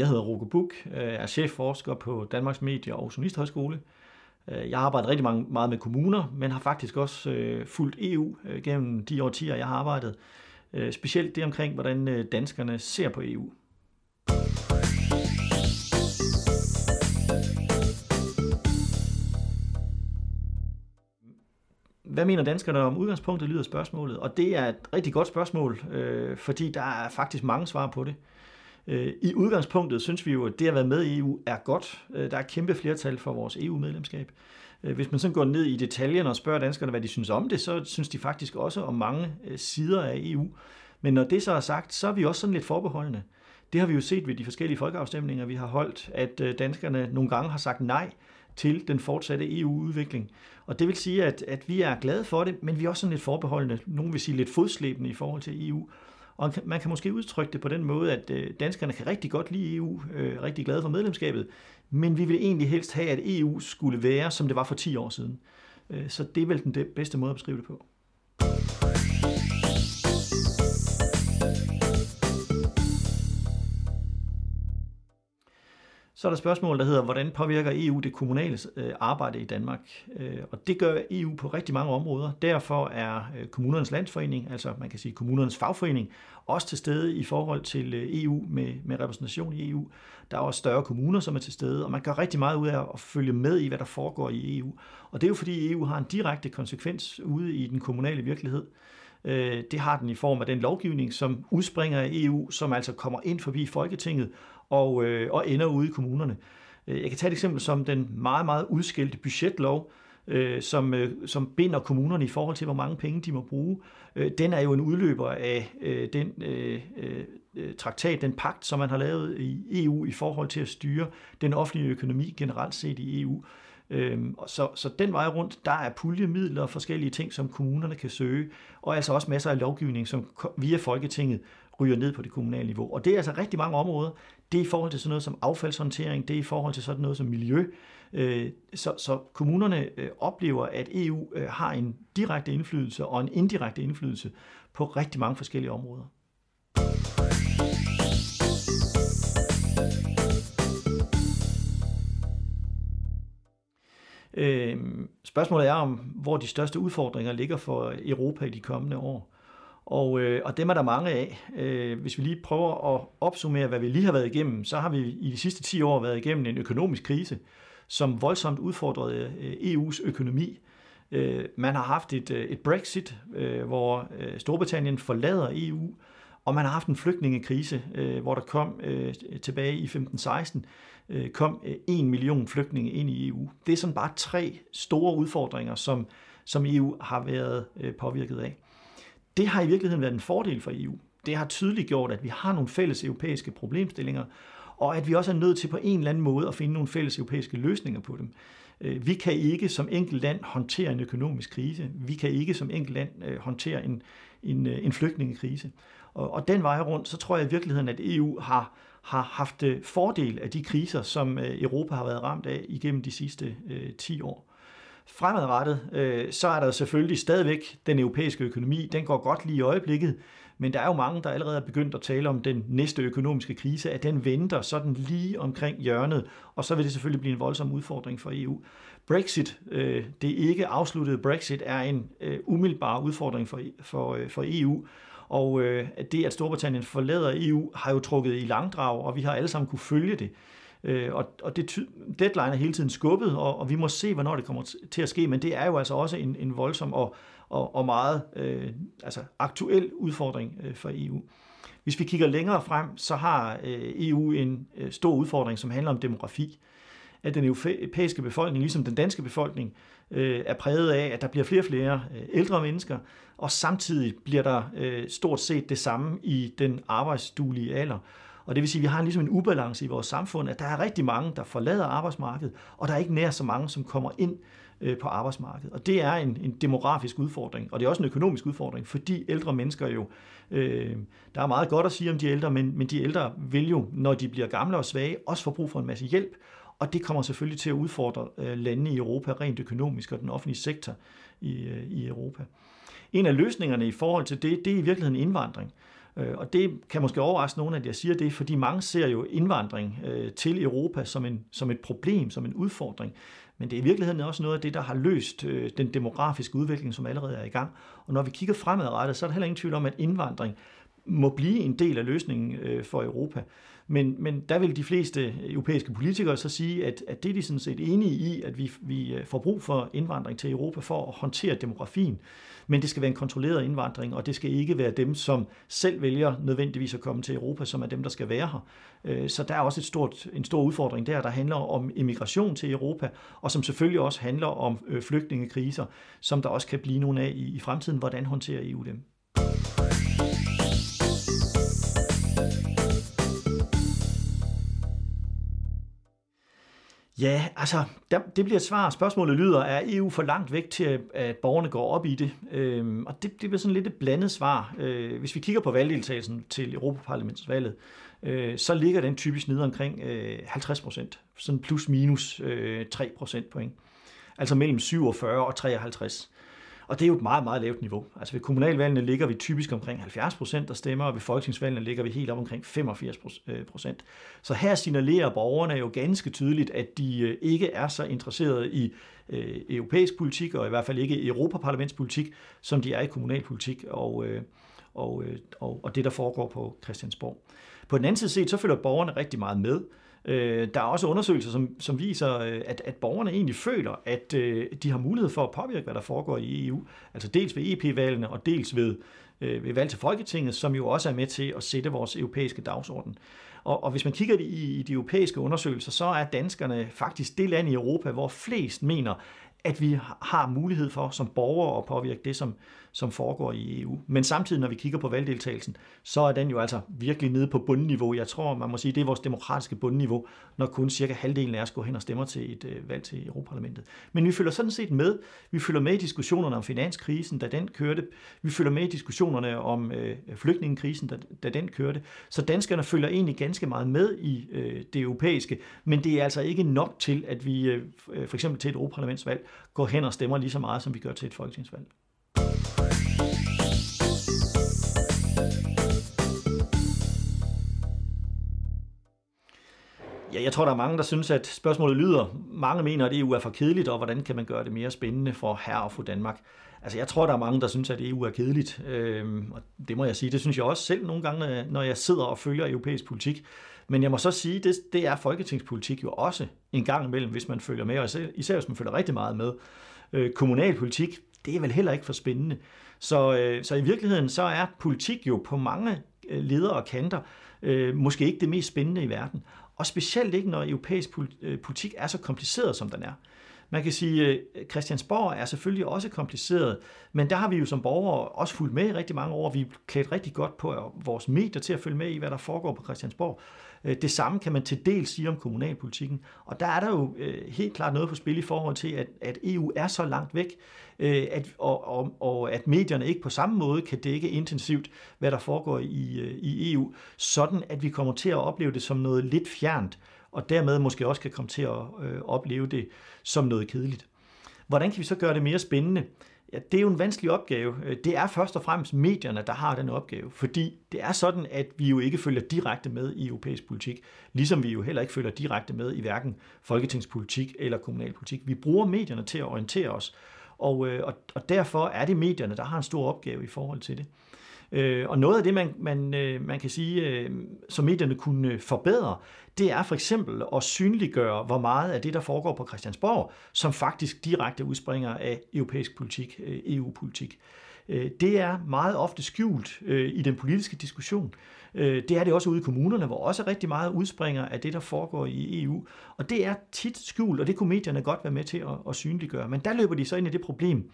Jeg hedder Roke Buk, øh, er chefforsker på Danmarks Medie- og Journalisthøjskole. Øh, jeg har arbejdet rigtig meget med kommuner, men har faktisk også øh, fulgt EU gennem de årtier, jeg har arbejdet. Specielt det omkring, hvordan danskerne ser på EU. Hvad mener danskerne om udgangspunktet, lyder spørgsmålet. Og det er et rigtig godt spørgsmål, øh, fordi der er faktisk mange svar på det. Øh, Øh, I udgangspunktet synes vi jo, at det at være med i EU er godt. Øh, der er kæmpe flertal for vores EU-medlemskab. Øh, hvis man så går ned i detaljen og spørger danskerne, hvad de synes om det, så synes de faktisk også om mange sider af EU. Men når det så er sagt, så er vi også sådan lidt forbeholdende. Det har vi jo set ved de forskellige folkeafstemninger, vi har holdt, at danskerne nogle gange har sagt nej til den fortsatte EU-udvikling. Og det vil sige, at, at vi er glade for det, men vi er også sådan lidt forbeholdende, nogen vil sige lidt fodslæbende i forhold til EU. Og man kan måske udtrykke det på den måde, at øh, danskerne kan rigtig godt lide EU, øh, rigtig glade for medlemskabet, men vi vil egentlig helst have, at EU skulle være, som det var for 10 år siden. Øh, så det er vel den bedste måde at beskrive det på. Så er der spørgsmål, der hedder, hvordan påvirker EU det kommunale øh, arbejde i Danmark? Øh, og det gør EU på rigtig mange områder. Derfor er øh, kommunernes landsforening, altså man kan sige kommunernes fagforening, også til stede i forhold til EU med, med repræsentation i EU. Der er også større kommuner, som er til stede, og man gør rigtig meget ud af at følge med i, hvad der foregår i EU. Og det er jo fordi EU har en direkte konsekvens ude i den kommunale virkelighed. Det har den i form af den lovgivning, som udspringer af EU, som altså kommer ind forbi Folketinget og, øh, og ender ude i kommunerne. Øh, jeg kan tage et eksempel som den meget, meget udskældte budgetlov, øh, som, øh, som binder kommunerne i forhold til, hvor mange penge de må bruge. Øh, den er jo en udløber af øh, den øh, øh, øh traktat, den pagt, som man har lavet i EU i forhold til at styre den offentlige økonomi generelt set i EU. Øhm, så, så den vej rundt, der er puljemidler og forskellige ting, som kommunerne kan søge, og altså også masser af lovgivning, som via Folketinget ryger ned på det kommunale niveau. Og det er altså rigtig mange områder. Det er i forhold til sådan noget som affaldshåndtering, det er i forhold til sådan noget som miljø. Øh, så, så kommunerne øh, oplever, at EU øh, har en direkte indflydelse og en indirekte indflydelse på rigtig mange forskellige områder. Spørgsmålet er om, hvor de største udfordringer ligger for Europa i de kommende år. Og, øh, og dem er der mange af. Øh, hvis vi lige prøver at opsummere, hvad vi lige har været igennem, så har vi i de sidste 10 år været igennem en økonomisk krise, som voldsomt udfordrede øh, EU's økonomi. Øh, man har haft et, øh, et Brexit, øh, hvor øh, Storbritannien forlader EU, og man har haft en flygtningekrise, øh, hvor der kom øh, tilbage i 15-16, øh, kom øh, en million flygtninge ind i EU. Det er sådan bare tre store udfordringer, som, som EU har været øh, påvirket af. Det har i virkeligheden været en fordel for EU. Det har tydeligt gjort, at vi har nogle fælles europæiske problemstillinger, og at vi også er nødt til på en eller anden måde at finde nogle fælles europæiske løsninger på dem. Øh, vi kan ikke som enkelt land håndtere en økonomisk krise. Vi kan ikke som enkelt land øh, håndtere en, en, øh, en flygtningekrise. Og, og den vej rundt, så tror jeg i virkeligheden, at EU har, har haft fordel af de kriser, som Europa har været ramt af igennem de sidste øh, 10 år. Fremadrettet, øh, så er der selvfølgelig stadigvæk den europæiske økonomi, den går godt lige i øjeblikket, men der er jo mange, der allerede er begyndt at tale om den næste økonomiske krise, at den venter sådan lige omkring hjørnet, og så vil det selvfølgelig blive en voldsom udfordring for EU. Brexit, øh, det ikke afsluttede Brexit, er en øh, umiddelbar udfordring for, for, øh, for EU, og øh, det, at Storbritannien forlader EU, har jo trukket i langdrag, og vi har alle sammen kunne følge det. Øh, og, og det, deadline er hele tiden skubbet, og, og vi må se, hvornår det kommer til at ske, men det er jo altså også en, en voldsom og, og, og meget øh, altså aktuel udfordring øh, for EU. Hvis vi kigger længere frem, så har øh, EU en øh, stor udfordring, som handler om demografi. At den europæiske befolkning, ligesom den danske befolkning, øh, er præget af, at der bliver flere og flere øh, ældre mennesker, og samtidig bliver der øh, stort set det samme i den arbejdsduelige alder. Og det vil sige, at vi har ligesom en ubalance i vores samfund, at der er rigtig mange, der forlader arbejdsmarkedet, og der er ikke nær så mange, som kommer ind øh, på arbejdsmarkedet. Og det er en, en demografisk udfordring, og det er også en økonomisk udfordring, fordi ældre mennesker jo, øh, der er meget godt at sige om de ældre, men, men de ældre vil jo, når de bliver gamle og svage, også få brug for en masse hjælp, og det kommer selvfølgelig til at udfordre øh, landene i Europa rent økonomisk og den offentlige sektor i, øh, i Europa. En af løsningerne i forhold til det, det er i virkeligheden indvandring. Øh, Øh, og det kan måske overraske nogen, at jeg siger det, fordi mange ser jo indvandring øh, til Europa som, en, som et problem, som en udfordring. Men det er i virkeligheden også noget af det, der har løst øh, den demografiske udvikling, som allerede er i gang. Og når vi kigger fremadrettet, så er der heller ingen tvivl om, at indvandring må blive en del af løsningen for Europa. Men, men der vil de fleste europæiske politikere så sige, at, at det er de sådan set enige i, at vi, vi øh, får brug for indvandring til Europa for at håndtere demografien men det skal være en kontrolleret indvandring, og det skal ikke være dem, som selv vælger nødvendigvis at komme til Europa, som er dem, der skal være her. Øh, så der er også et stort, en stor udfordring der, der handler om immigration til Europa, og som selvfølgelig også handler om øh, flygtningekriser, som der også kan blive nogle af i, i fremtiden. Hvordan håndterer EU dem? Ja, altså, det bliver et svar. Spørgsmålet lyder, er EU for langt væk til, at borgerne går op i det? Øhm, og det, det bliver sådan lidt et blandet svar. Øh, hvis vi kigger på valgdeltagelsen til Europaparlamentsvalget, øh, så ligger den typisk nede omkring øh, 50 procent. Sådan plus minus øh, 3 procent point. Altså mellem 47 og 53. Og det er jo et meget, meget lavt niveau. Altså ved kommunalvalgene ligger vi typisk omkring 70 procent, der stemmer, og ved folketingsvalgene ligger vi helt op omkring 85 procent. Så her signalerer borgerne jo ganske tydeligt, at de øh, ikke er så interesserede i øh, europæisk politik, og i hvert fald ikke i europaparlamentspolitik, som de er i kommunalpolitik og, øh, og, øh, og, og det, der foregår på Christiansborg. På den anden side set, så følger borgerne rigtig meget med. Øh, der er også undersøgelser, som, som viser, øh, at, at borgerne egentlig føler, at øh, de har mulighed for at påvirke, hvad der foregår i EU. Altså dels ved EP-valgene og dels ved, øh, ved valg til Folketinget, som jo også er med til at sætte vores europæiske dagsorden. Og, og hvis man kigger i, i de europæiske undersøgelser, så er danskerne faktisk det land i Europa, hvor flest mener, at vi har mulighed for som borgere at påvirke det, som, som foregår i EU. Men samtidig, når vi kigger på valgdeltagelsen, så er den jo altså virkelig nede på bundniveau. Jeg tror, man må sige, det er vores demokratiske bundniveau, når kun cirka halvdelen af os går hen og stemmer til et øh, valg til Europaparlamentet. Men vi følger sådan set med. Vi følger med i diskussionerne om finanskrisen, da den kørte. Vi følger med i diskussionerne om øh, flygtningekrisen, da, da den kørte. Så danskerne følger egentlig ganske meget med i øh, det europæiske, men det er altså ikke nok til, at vi øh, øh for eksempel til et Europaparlamentsvalg går hen og stemmer lige så meget, som vi gør til et folketingsvalg. Ja, jeg tror, der er mange, der synes, at spørgsmålet lyder. Mange mener, at EU er for kedeligt, og hvordan kan man gøre det mere spændende for herre og for Danmark? Altså, jeg tror, der er mange, der synes, at EU er kedeligt. Øhm, og det må jeg sige, det synes jeg også selv nogle gange, når jeg sidder og følger europæisk politik. Men jeg må så sige, det, det er folketingspolitik jo også en gang imellem, hvis man følger med, og især, især hvis man følger rigtig meget med. Øh, kommunalpolitik, det er vel heller ikke for spændende. Så, øh, så i virkeligheden, så er politik jo på mange øh, ledere og kanter øh, måske ikke det mest spændende i verden. Og specielt ikke, når europæisk øh, politik er så kompliceret, som den er. Man kan sige, at Christiansborg er selvfølgelig også kompliceret, men der har vi jo som borgere også fulgt med i rigtig mange år. Vi er klædt rigtig godt på øh, vores medier til at følge med i, hvad der foregår på Christiansborg. Øh, det samme kan man til del sige om kommunalpolitikken. Og der er der jo øh, helt klart noget på spil i forhold til, at, at EU er så langt væk, øh, at, og, og, og at medierne ikke på samme måde kan dække intensivt, hvad der foregår i, i EU, sådan at vi kommer til at opleve det som noget lidt fjernt og dermed måske også kan komme til at øh, opleve det som noget kedeligt. Hvordan kan vi så gøre det mere spændende? Ja, det er jo en vanskelig opgave. Øh, det er først og fremmest medierne, der har den opgave, fordi det er sådan, at vi jo ikke følger direkte med i europæisk politik, ligesom vi jo heller ikke følger direkte med i hverken folketingspolitik eller kommunalpolitik. Vi bruger medierne til at orientere os, og, øh, og, og derfor er det medierne, der har en stor opgave i forhold til det. Øh, og noget af det, man, man, øh, man kan sige, øh, som medierne kunne forbedre, det er for eksempel at synliggøre, hvor meget af det, der foregår på Christiansborg, som faktisk direkte udspringer af europæisk politik, øh, EU-politik. Øh, det er meget ofte skjult øh, i den politiske diskussion. Øh, det er det også ude i kommunerne, hvor også rigtig meget udspringer af det, der foregår i EU. Og det er tit skjult, og det kunne medierne godt være med til at, at synliggøre. Men der løber de så ind i det problem,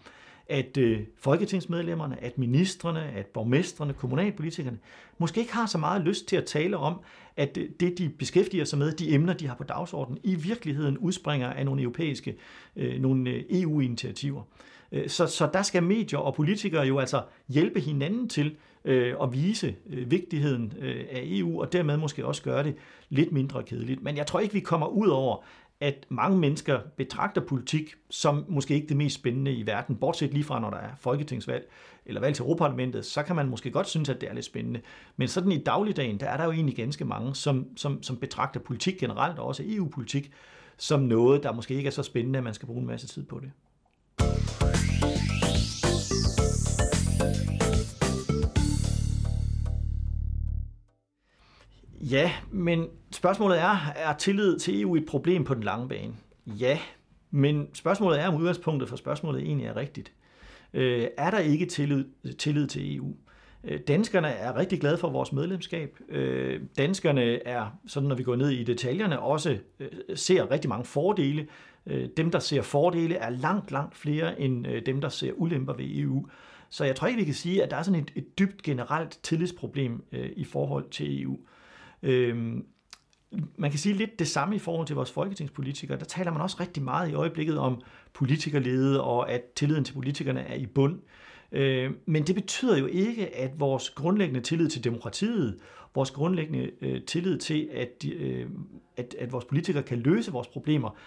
at øh, folketingsmedlemmerne, at ministerne, at borgmestrene, kommunalpolitikerne måske ikke har så meget lyst til at tale om, at det, de beskæftiger sig med, de emner, de har på dagsordenen, i virkeligheden udspringer af nogle europæiske, øh, nogle øh, EU-initiativer. Øh, så, så der skal medier og politikere jo altså hjælpe hinanden til øh, at vise øh, vigtigheden øh, af EU, og dermed måske også gøre det lidt mindre kedeligt. Men jeg tror ikke, vi kommer ud over, at mange mennesker betragter politik som måske ikke det mest spændende i verden, bortset lige fra, når der er folketingsvalg eller valg til Europaparlamentet, så kan man måske godt synes, at det er lidt spændende. Men sådan i dagligdagen, der er der jo egentlig ganske mange, som, som, som betragter politik generelt, og også EU-politik, som noget, der måske ikke er så spændende, at man skal bruge en masse tid på det. Ja, men spørgsmålet er, er tillid til EU et problem på den lange bane? Ja, men spørgsmålet er, om udgangspunktet for spørgsmålet egentlig er rigtigt. Øh, er der ikke tillid, tillid til EU? Øh, danskerne er rigtig glade for vores medlemskab. Øh, danskerne er, sådan når vi går ned i detaljerne, også øh, ser rigtig mange fordele. Øh, dem, der ser fordele, er langt, langt flere end øh, dem, der ser ulemper ved EU. Så jeg tror ikke, vi kan sige, at der er sådan et, et dybt generelt tillidsproblem øh, i forhold til EU. Øhm, man kan sige lidt det samme i forhold til vores folketingspolitikere. Der taler man også rigtig meget i øjeblikket om politikerlede og at tilliden til politikerne er i bund. Øh, men det betyder jo ikke, at vores grundlæggende tillid til demokratiet, vores grundlæggende øh, tillid til, at, øh, at, at vores politikere kan løse vores problemer,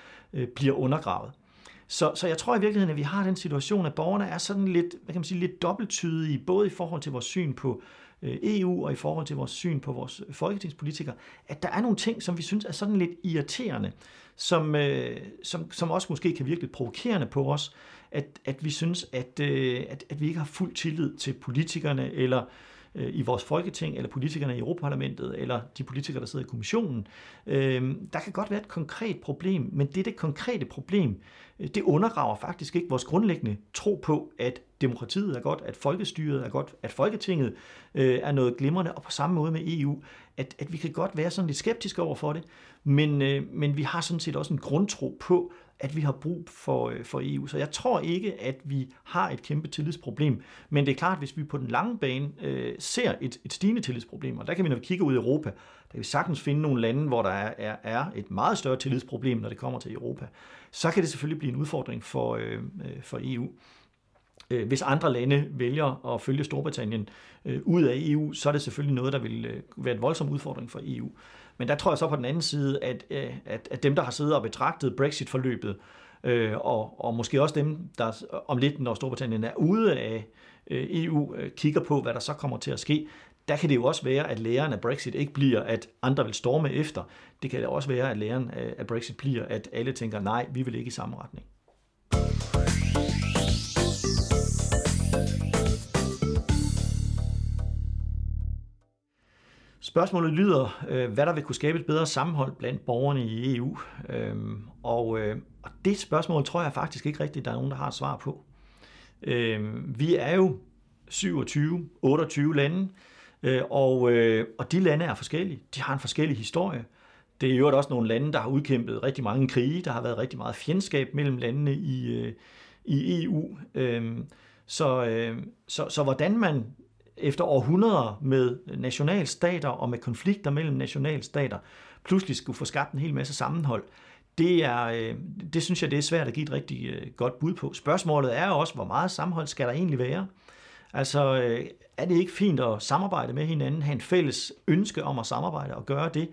bliver undergravet. Så, så jeg tror i virkeligheden, at vi har den situation, at borgerne er sådan lidt, hvad kan man sige, lidt dobbelttydige, både i forhold til vores syn på Øh, EU og i forhold til vores syn på vores folketingspolitikere, at der er nogle ting, som vi synes er sådan lidt irriterende, som, øh, som, som også måske kan virke lidt provokerende på os, at, at vi synes, at, øh, at, at vi ikke har fuld tillid til politikerne eller Øh, i vores folketing, eller politikerne i Europaparlamentet, eller de politikere, der sidder i kommissionen. Øh, der kan godt være et konkret problem, men det det konkrete problem, det undergraver faktisk ikke vores grundlæggende tro på, at demokratiet er godt, at folkestyret er godt, at Folketinget øh, er noget glimrende, og på samme måde med EU, at, at vi kan godt være sådan lidt skeptiske over for det, men, øh, men vi har sådan set også en grundtro på, at vi har brug for, øh, for EU. Så jeg tror ikke, at vi har et kæmpe tillidsproblem, men det er klart, hvis vi på den lange bane øh, ser et, et stigende tillidsproblem, og der kan vi, når vi kigger ud i Europa, der kan vi sagtens finde nogle lande, hvor der er, er, er et meget større tillidsproblem, når det kommer til Europa, så kan det selvfølgelig blive en udfordring for, øh, øh for EU. Øh, hvis andre lande vælger at følge Storbritannien øh, ud af EU, så er det selvfølgelig noget, der vil øh, være en voldsom udfordring for EU. Men der tror jeg så på den anden side, at, øh, at, at dem, der har siddet og betragtet Brexit-forløbet, øh, og, og måske også dem, der om lidt, når Storbritannien er ude af øh, EU, kigger på, hvad der så kommer til at ske, der kan det jo også være, at læren af Brexit ikke bliver, at andre vil storme efter. Det kan det også være, at læren af Brexit bliver, at alle tænker, nej, vi vil ikke i samme retning. Spørgsmålet lyder, øh, hvad der vil kunne skabe et bedre sammenhold blandt borgerne i EU. Øhm, og, øh, og det spørgsmål tror jeg faktisk ikke rigtigt, der er nogen, der har et svar på. Øhm, vi er jo 27, 28 lande, øh, og, og de lande er forskellige. De har en forskellig historie. Det er jo også nogle lande, der har udkæmpet rigtig mange krige. Der har været rigtig meget fjendskab mellem landene i, i EU. Øhm, så, så, så hvordan man efter århundreder med nationalstater og med konflikter mellem nationalstater, pludselig skulle få skabt en hel masse sammenhold, det, er, øh, det synes jeg, det er svært at give et rigtig øh, godt bud på. Spørgsmålet er også, hvor meget sammenhold skal der egentlig være? Altså, øh, er det ikke fint at samarbejde med hinanden, have en fælles ønske om at samarbejde og gøre det?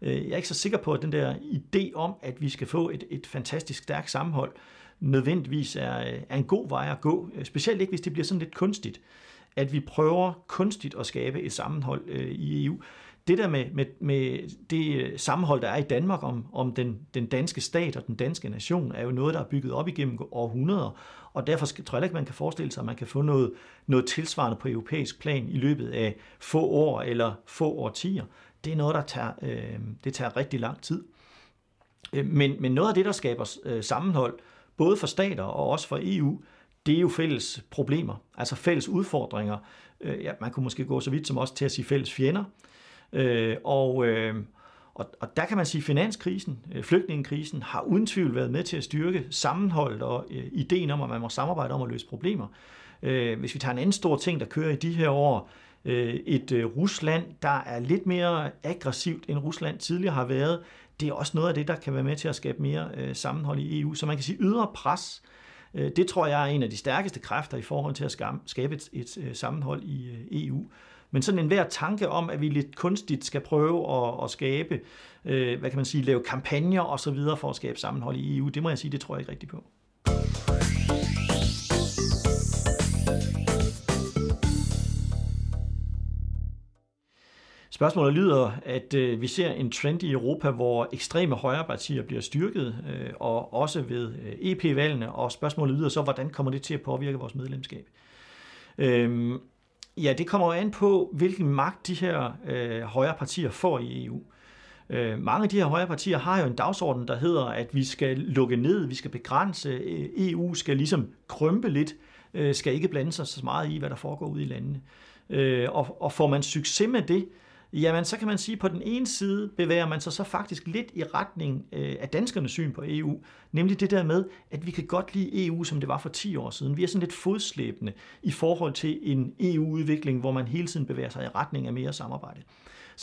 Jeg er ikke så sikker på, at den der idé om, at vi skal få et, et fantastisk stærkt sammenhold, nødvendigvis er, er en god vej at gå. Specielt ikke, hvis det bliver sådan lidt kunstigt at vi prøver kunstigt at skabe et sammenhold øh, i EU. Det der med, med, med det øh, sammenhold, der er i Danmark om, om den, den danske stat og den danske nation, er jo noget, der er bygget op igennem århundreder, og derfor tror jeg ikke, man kan forestille sig, at man kan få noget, noget tilsvarende på europæisk plan i løbet af få år eller få årtier. Det er noget, der tager, øh, det tager rigtig lang tid. Øh, men, men noget af det, der skaber øh, sammenhold, både for stater og også for EU, det er jo fælles problemer, altså fælles udfordringer. Øh, ja, man kunne måske gå så vidt som også til at sige fælles fjender. Øh, og, øh, og, og der kan man sige, at finanskrisen, øh, flygtningekrisen, har uden tvivl været med til at styrke sammenholdet og øh, ideen om, at man må samarbejde om at løse problemer. Øh, hvis vi tager en anden stor ting, der kører i de her år, et Rusland, der er lidt mere aggressivt, end Rusland tidligere har været, det er også noget af det, der kan være med til at skabe mere sammenhold i EU. Så man kan sige, ydre pres Øh, Øh, det tror jeg er en af de stærkeste kræfter i forhold til at skabe et, et øh, sammenhold i øh, EU. Men sådan en hver tanke om, at vi lidt kunstigt skal prøve at, at skabe, øh, hvad kan man sige, lave kampagner og så videre for at skabe sammenhold i EU, det må jeg sige, det tror jeg ikke rigtigt på. Spørgsmålet lyder, at øh, vi ser en trend i Europa, hvor ekstreme højrepartier bliver styrket, øh, og også ved øh, EP-valgene, og spørgsmålet lyder så, hvordan kommer det til at påvirke vores medlemskab? Øhm, ja, det kommer jo an på, hvilken magt de her øh, højre partier får i EU. Øh, mange af de her højre partier har jo en dagsorden, der hedder, at vi skal lukke ned, vi skal begrænse, øh, EU skal ligesom krømpe lidt, øh, skal ikke blande sig så meget i, hvad der foregår ude i landene. Øh, og, og får man succes med det, Jamen, så kan man sige, at på den ene side bevæger man sig så faktisk lidt i retning øh, af danskernes syn på EU, nemlig det der med, at vi kan godt lide EU, som det var for 10 år siden. Vi er sådan lidt fodslæbende i forhold til en EU-udvikling, hvor man hele tiden bevæger sig i retning af mere samarbejde.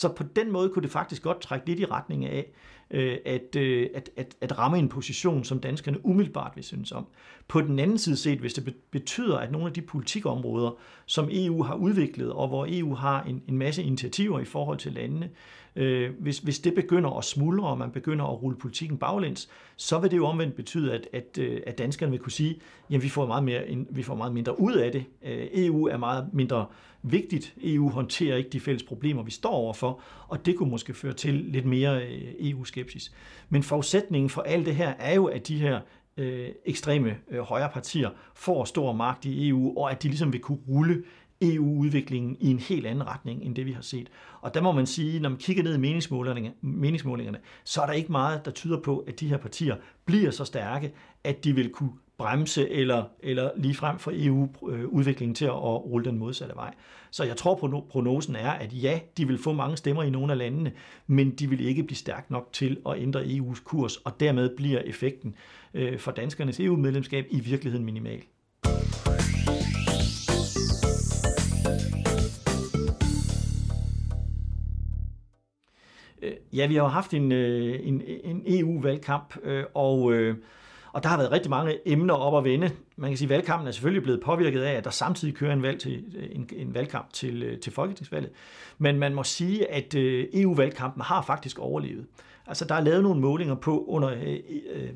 Så på den måde kunne det faktisk godt trække lidt i retning af, øh, at, øh, at, at, at ramme en position, som danskerne umiddelbart vil synes om. På den anden side set, hvis det betyder, at nogle af de politikområder, som EU har udviklet, og hvor EU har en, en masse initiativer i forhold til landene, øh, Øh, hvis, hvis det begynder at smuldre, og man begynder at rulle politikken baglæns, så vil det jo omvendt betyde, at, at, øh, at danskerne vil kunne sige, at vi får meget, mere, vi får meget mindre ud af det. Øh, EU er meget mindre vigtigt. EU håndterer ikke de fælles problemer, vi står overfor, og det kunne måske føre til lidt mere øh, EU-skepsis. Men forudsætningen for alt det her er jo, at de her øh, ekstreme øh, højre partier får stor magt i EU, og at de ligesom vil kunne rulle EU-udviklingen i en helt anden retning, end det vi har set. Og der må man sige, når man kigger ned i meningsmålingerne, meningsmålingerne, så er der ikke meget, der tyder på, at de her partier bliver så stærke, at de vil kunne bremse eller, eller lige frem for EU-udviklingen til at rulle den modsatte vej. Så jeg tror, prognosen er, at ja, de vil få mange stemmer i nogle af landene, men de vil ikke blive stærkt nok til at ændre EU's kurs, og dermed bliver effekten øh, for danskernes EU-medlemskab i virkeligheden minimal. Ja, vi har haft en, øh, en, en EU-valgkamp, øh, og, øh, og der har været rigtig mange emner op at vende. Man kan sige, at valgkampen er selvfølgelig blevet påvirket af, at der samtidig kører en, valg til, en, en valgkamp til, til folketingsvalget. Men man må sige, at EU-valgkampen har faktisk overlevet. Altså, der er lavet nogle målinger på under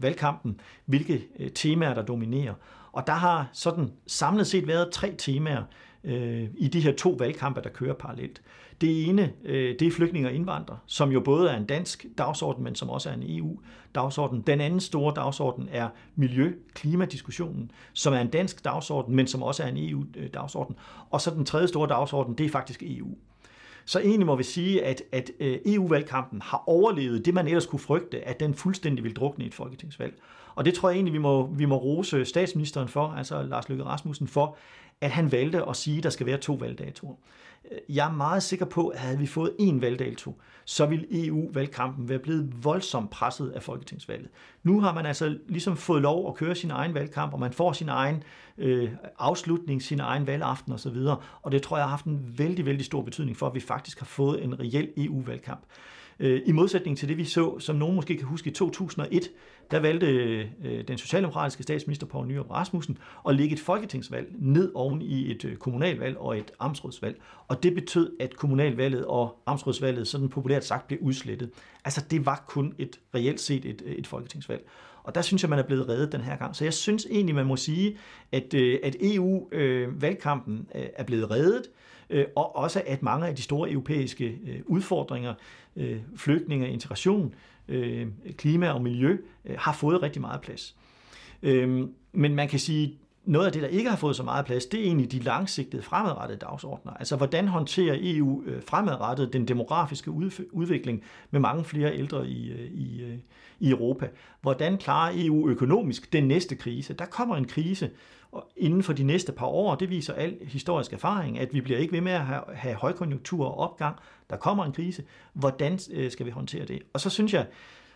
valgkampen, hvilke temaer, der dominerer. Og der har sådan samlet set været tre temaer øh, i de her to valgkampe, der kører parallelt. Det ene, øh, det er flygtninge og indvandrere, som jo både er en dansk dagsorden, men som også er en EU-dagsorden. Den anden store dagsorden er miljø, klimadiskussionen, som er en dansk dagsorden, men som også er en EU-dagsorden. Og så den tredje store dagsorden, det er faktisk EU. Så egentlig må vi sige, at, at øh, EU-valgkampen har overlevet det, man ellers kunne frygte, at den fuldstændig vil drukne i et folketingsvalg. Og det tror jeg egentlig, vi må, vi må rose statsministeren for, altså Lars Løkke Rasmussen for, at han valgte at sige, at der skal være to valgdatoer. Jeg er meget sikker på, at havde vi fået én valgdato, så ville EU-valgkampen være blevet voldsomt presset af folketingsvalget. Nu har man altså ligesom fået lov at køre sin egen valgkamp, og man får sin egen øh, afslutning, sin egen valgaften osv., og det tror jeg har haft en vældig, vældig stor betydning for, at vi faktisk har fået en reel EU-valgkamp. Øh, I modsætning til det, vi så, som nogen måske kan huske i 2001, der valgte øh, den socialdemokratiske statsminister Poul Nyrup Rasmussen at lægge et folketingsvalg ned oven i et øh, kommunalvalg og et amtsrådsvalg. Og det betød, at kommunalvalget og amtsrådsvalget, sådan populært sagt, blev udslettet. Altså det var kun et reelt set et, et folketingsvalg. Og der synes jeg, man er blevet reddet den her gang. Så jeg synes egentlig, man må sige, at, øh, at EU-valgkampen øh, øh, er blevet reddet og også at mange af de store europæiske udfordringer, flygtninge, integration, klima og miljø, har fået rigtig meget plads. Øhm, men man kan sige, noget af det, der ikke har fået så meget plads, det er egentlig de langsigtede fremadrettede dagsordner. Altså, hvordan håndterer EU øh, fremadrettet den demografiske udvikling med mange flere ældre i, øh, i, øh, i Europa? Hvordan klarer EU økonomisk den næste krise? Der kommer en krise og inden for de næste par år, det viser al historisk erfaring, at vi bliver ikke ved med at have, have højkonjunktur og opgang. Der kommer en krise. Hvordan skal vi håndtere det? Og så synes jeg,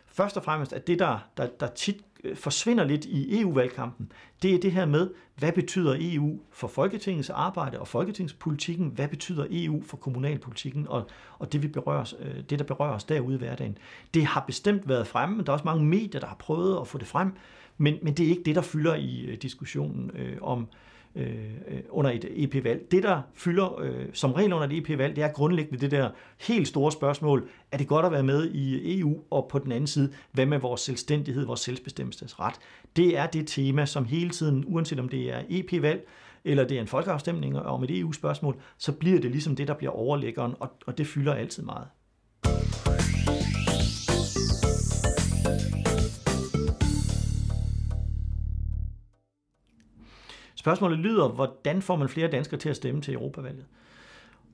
først og fremmest, at det, der, der, der tit Øh, forsvinder lidt i EU-valgkampen, det er det her med, hvad betyder EU for Folketingets arbejde og folketingspolitikken? Hvad betyder EU for kommunalpolitikken og, og det, vi berører, øh, det, der berører os derude i hverdagen? Det har bestemt været fremme, men der er også mange medier, der har prøvet at få det frem, men, men det er ikke det, der fylder i øh, diskussionen øh, om øh, Øh, øh, under et EP-valg. Det, der fylder øh, som regel under et EP-valg, det er grundlæggende det der helt store spørgsmål, er det godt at være med i EU, og på den anden side, hvad med vores selvstændighed, vores selvbestemmelsesret? Det er det tema, som hele tiden, uanset om det er EP-valg, eller det er en folkeafstemning om et EU-spørgsmål, så bliver det ligesom det, der bliver overlæggeren, og, og det fylder altid meget. Spørgsmålet lyder, hvordan får man flere danskere til at stemme til Europavalget?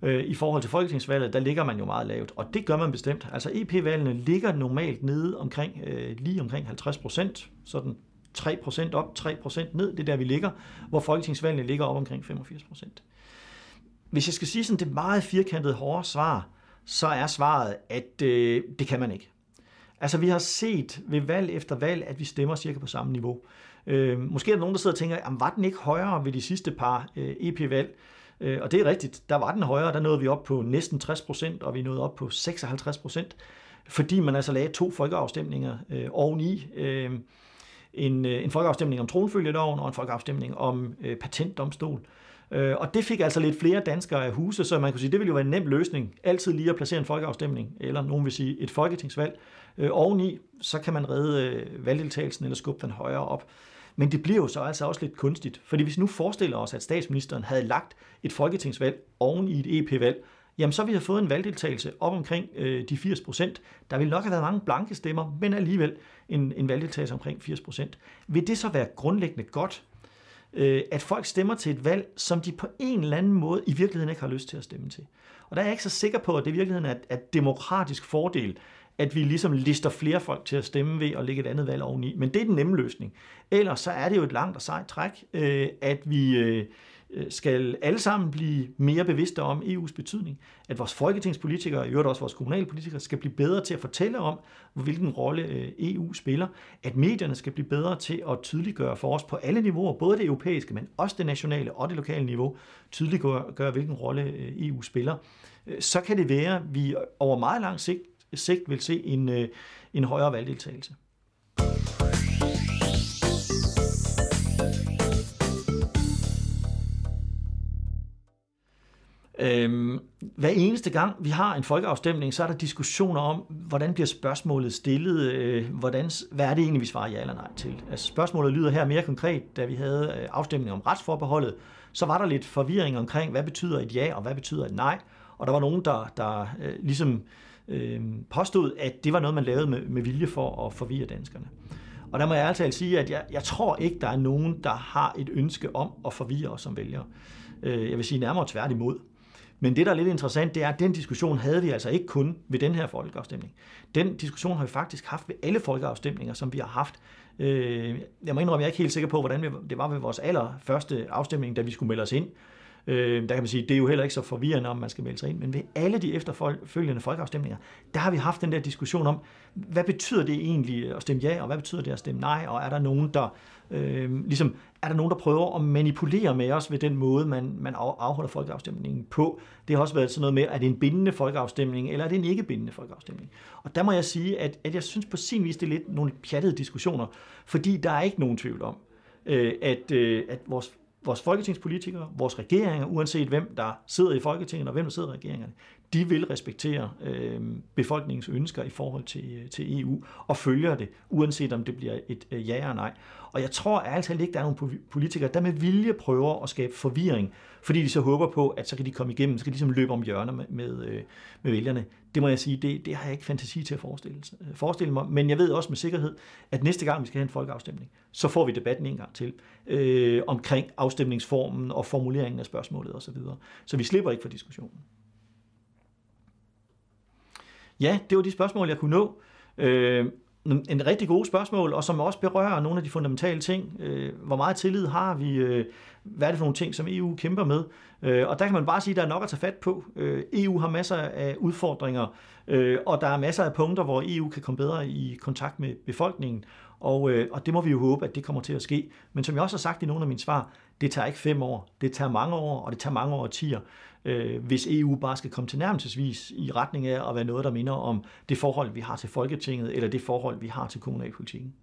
Øh, I forhold til folketingsvalget, der ligger man jo meget lavt, og det gør man bestemt. Altså EP-valgene ligger normalt nede omkring, øh, lige omkring 50 procent, sådan 3 procent op, 3 procent ned, det er der vi ligger, hvor folketingsvalgene ligger op omkring 85 procent. Hvis jeg skal sige sådan det meget firkantede hårde svar, så er svaret, at øh, det kan man ikke. Altså vi har set ved valg efter valg, at vi stemmer cirka på samme niveau. Øh, måske er der nogen, der sidder og tænker, var den ikke højere ved de sidste par øh, EP-valg? Øh, og det er rigtigt, der var den højere, der nåede vi op på næsten 60 procent, og vi nåede op på 56 procent, fordi man altså lagde to folkeafstemninger øh, oveni. Øh, en, øh, en folkeafstemning om tronfølgeloven og en folkeafstemning om øh, patentdomstol. Øh, Øh, og det fik altså lidt flere danskere af huse, så man kunne sige, det ville jo være en nem løsning. Altid lige at placere en folkeafstemning, eller nogen vil sige et folketingsvalg, øh, oveni, så kan man redde øh, valgdeltagelsen eller skubbe den højere op. Men det bliver jo så altså også lidt kunstigt, fordi hvis nu forestiller os, at statsministeren havde lagt et folketingsvalg oven i et EP-valg, jamen så ville vi have fået en valgdeltagelse op omkring øh, de 80 procent. Der ville nok have været mange blanke stemmer, men alligevel en, en valgdeltagelse omkring 80 procent. Vil det så være grundlæggende godt, øh, at folk stemmer til et valg, som de på en eller anden måde i virkeligheden ikke har lyst til at stemme til? Og der er jeg ikke så sikker på, at det i virkeligheden er et demokratisk fordel, at vi ligesom lister flere folk til at stemme ved og lægge et andet valg oveni. Men det er den nemme løsning. Ellers så er det jo et langt og sejt træk, øh, at vi øh, Øh, skal alle sammen blive mere bevidste om EU's betydning. At vores folketingspolitikere, og i øvrigt også vores kommunalpolitikere, skal blive bedre til at fortælle om, hvilken rolle øh, EU spiller. At medierne skal blive bedre til at tydeliggøre for os på alle niveauer, både det europæiske, men også det nationale og det lokale niveau, tydeliggøre, hvilken rolle øh, EU spiller. Så kan det være, at vi over meget lang sigt sigt vil se en, en højere valgdeltagelse. Øhm, hver eneste gang vi har en folkeafstemning, så er der diskussioner om, hvordan bliver spørgsmålet stillet, øh, hvordan, hvad er det egentlig, vi svarer ja eller nej til. Altså spørgsmålet lyder her mere konkret, da vi havde øh, afstemning om retsforbeholdet, så var der lidt forvirring omkring, hvad betyder et ja og hvad betyder et nej, og der var nogen, der, der øh, ligesom øh, påstod, at det var noget, man lavede med, med vilje for at forvirre danskerne. Og der må jeg altid sige, at jeg, jeg tror ikke, der er nogen, der har et ønske om at forvirre os som vælgere. Øh, jeg vil sige nærmere tværtimod. Men det, der er lidt interessant, det er, at den diskussion havde vi altså ikke kun ved den her folkeafstemning. Den diskussion har vi faktisk haft ved alle folkeafstemninger, som vi har haft. Øh, jeg må indrømme, jeg er ikke helt sikker på, hvordan det var ved vores allerførste afstemning, da vi skulle melde os ind. Øh, der kan man sige, det er jo heller ikke så forvirrende, om man skal melde sig ind, men ved alle de efterfølgende folkeafstemninger, der har vi haft den der diskussion om, hvad betyder det egentlig at stemme ja, og hvad betyder det at stemme nej, og er der nogen, der øh, ligesom, er der nogen, der prøver at manipulere med os ved den måde, man, man afholder folkeafstemningen på. Det har også været sådan noget med, er det en bindende folkeafstemning, eller er det en ikke bindende folkeafstemning? Og der må jeg sige, at, at jeg synes på sin vis, det er lidt nogle pjattede diskussioner, fordi der er ikke nogen tvivl om, øh, at, øh, at vores vores folketingspolitikere, vores regeringer, uanset hvem der sidder i Folketinget og hvem der sidder i regeringerne, de vil respektere øh, befolkningens ønsker i forhold til, øh, til EU og følger det, uanset om det bliver et øh, ja eller nej. Og jeg tror altid ikke, der er nogle politikere, der med vilje prøver at skabe forvirring, fordi de så håber på, at så kan de komme igennem, så kan de ligesom løbe om hjørner med, med, øh, med vælgerne. Det må jeg sige, det, det har jeg ikke fantasi til at forestille, øh, forestille mig. Men jeg ved også med sikkerhed, at næste gang vi skal have en folkeafstemning, så får vi debatten en gang til øh, omkring afstemningsformen og formuleringen af spørgsmålet osv. Så, så vi slipper ikke for diskussionen. Ja, det var de spørgsmål, jeg kunne nå. Øh, en rigtig gode spørgsmål, og som også berører nogle af de fundamentale ting. Øh, hvor meget tillid har vi? Øh, hvad er det for nogle ting, som EU kæmper med? Øh, og der kan man bare sige, at der er nok at tage fat på. Øh, EU har masser af udfordringer, øh, og der er masser af punkter, hvor EU kan komme bedre i kontakt med befolkningen. Og, øh, og det må vi jo håbe, at det kommer til at ske. Men som jeg også har sagt i nogle af mine svar, det tager ikke fem år, det tager mange år, og det tager mange år og tiger øh, hvis EU bare skal komme til nærmelsesvis i retning af at være noget, der minder om det forhold, vi har til Folketinget, eller det forhold, vi har til kommunalpolitikken.